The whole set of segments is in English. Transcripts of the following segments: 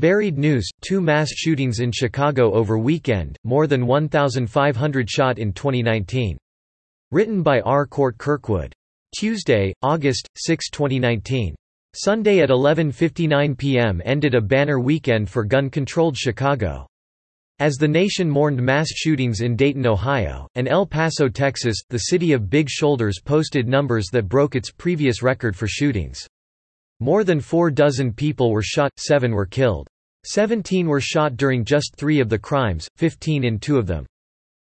Buried news, two mass shootings in Chicago over weekend, more than 1,500 shot in 2019. Written by R. Cort Kirkwood. Tuesday, August, 6, 2019. Sunday at 11.59 p.m. ended a banner weekend for gun-controlled Chicago. As the nation mourned mass shootings in Dayton, Ohio, and El Paso, Texas, the city of Big Shoulders posted numbers that broke its previous record for shootings. More than four dozen people were shot, seven were killed. Seventeen were shot during just three of the crimes, fifteen in two of them.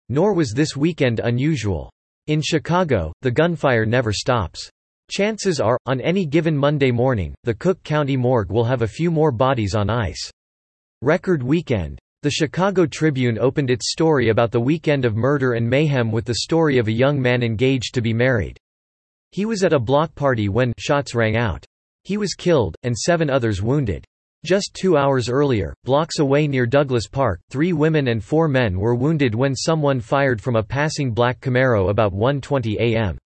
Nor was this weekend unusual. In Chicago, the gunfire never stops. Chances are, on any given Monday morning, the Cook County morgue will have a few more bodies on ice. Record weekend. The Chicago Tribune opened its story about the weekend of murder and mayhem with the story of a young man engaged to be married. He was at a block party when shots rang out. He was killed, and seven others wounded. Just two hours earlier, blocks away near Douglas Park, three women and four men were wounded when someone fired from a passing black Camaro about 1.20 a.m.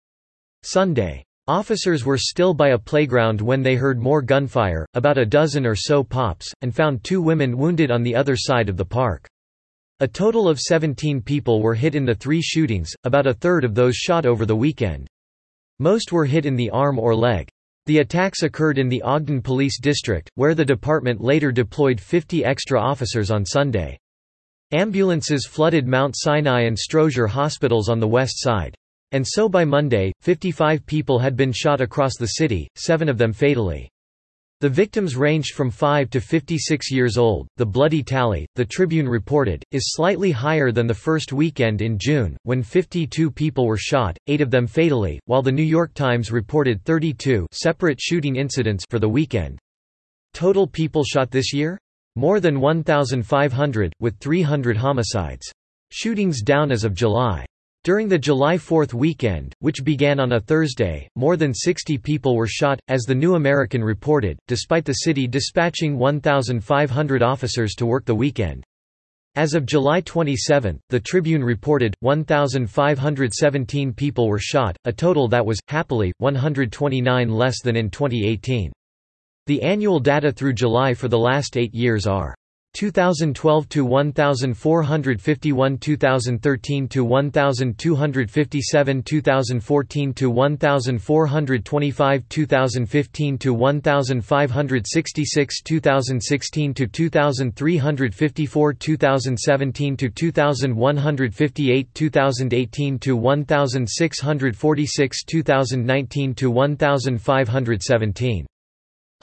Sunday. Officers were still by a playground when they heard more gunfire, about a dozen or so pops, and found two women wounded on the other side of the park. A total of 17 people were hit in the three shootings, about a third of those shot over the weekend. Most were hit in the arm or leg. The attacks occurred in the Ogden Police District, where the department later deployed 50 extra officers on Sunday. Ambulances flooded Mount Sinai and Stroger hospitals on the west side. And so by Monday, 55 people had been shot across the city, seven of them fatally. The victims ranged from 5 to 56 years old. The bloody tally, the Tribune reported, is slightly higher than the first weekend in June, when 52 people were shot, eight of them fatally, while the New York Times reported 32 separate shooting incidents for the weekend. Total people shot this year? More than 1,500, with 300 homicides. Shootings down as of July. During the July 4th weekend, which began on a Thursday, more than 60 people were shot, as the New American reported, despite the city dispatching 1,500 officers to work the weekend. As of July 27, the Tribune reported, 1,517 people were shot, a total that was, happily, 129 less than in 2018. The annual data through July for the last eight years are 2012 to 1451 2013 to 1257 2014 to 1425 2015 to 1566 2016 to 2354 2017 to 2158 2018 to 1646 2019 to 1517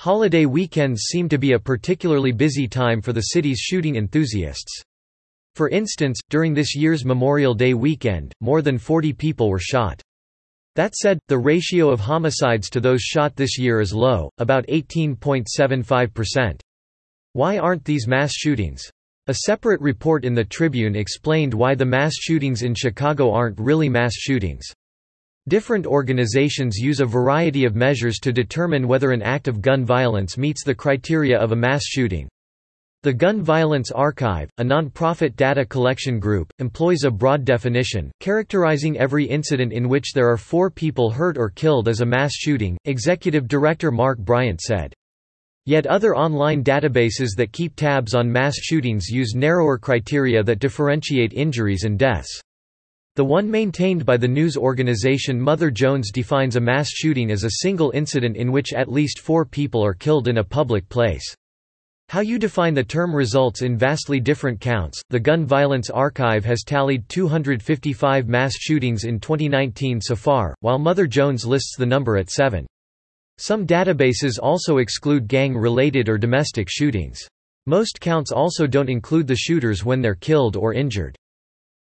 Holiday weekends seem to be a particularly busy time for the city's shooting enthusiasts. For instance, during this year's Memorial Day weekend, more than 40 people were shot. That said, the ratio of homicides to those shot this year is low, about 18.75%. Why aren't these mass shootings? A separate report in the Tribune explained why the mass shootings in Chicago aren't really mass shootings. Different organizations use a variety of measures to determine whether an act of gun violence meets the criteria of a mass shooting. The Gun Violence Archive, a non-profit data collection group, employs a broad definition, characterizing every incident in which there are four people hurt or killed as a mass shooting, Executive Director Mark Bryant said. Yet other online databases that keep tabs on mass shootings use narrower criteria that differentiate injuries and deaths. The one maintained by the news organization Mother Jones defines a mass shooting as a single incident in which at least four people are killed in a public place. How you define the term results in vastly different counts. The Gun Violence Archive has tallied 255 mass shootings in 2019 so far, while Mother Jones lists the number at seven. Some databases also exclude gang-related or domestic shootings. Most counts also don't include the shooters when they're killed or injured.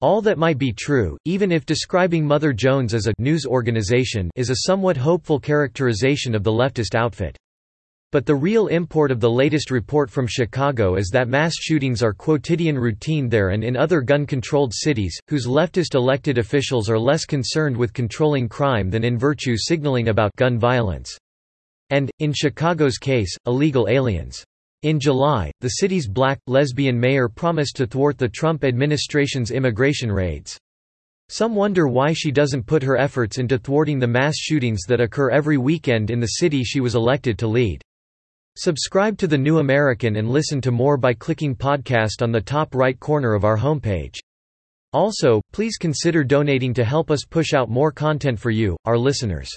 All that might be true, even if describing Mother Jones as a news organization is a somewhat hopeful characterization of the leftist outfit. But the real import of the latest report from Chicago is that mass shootings are quotidian routine there and in other gun-controlled cities, whose leftist elected officials are less concerned with controlling crime than in virtue signaling about gun violence. And, in Chicago's case, illegal aliens. In July, the city's black, lesbian mayor promised to thwart the Trump administration's immigration raids. Some wonder why she doesn't put her efforts into thwarting the mass shootings that occur every weekend in the city she was elected to lead. Subscribe to The New American and listen to more by clicking podcast on the top right corner of our homepage. Also, please consider donating to help us push out more content for you, our listeners.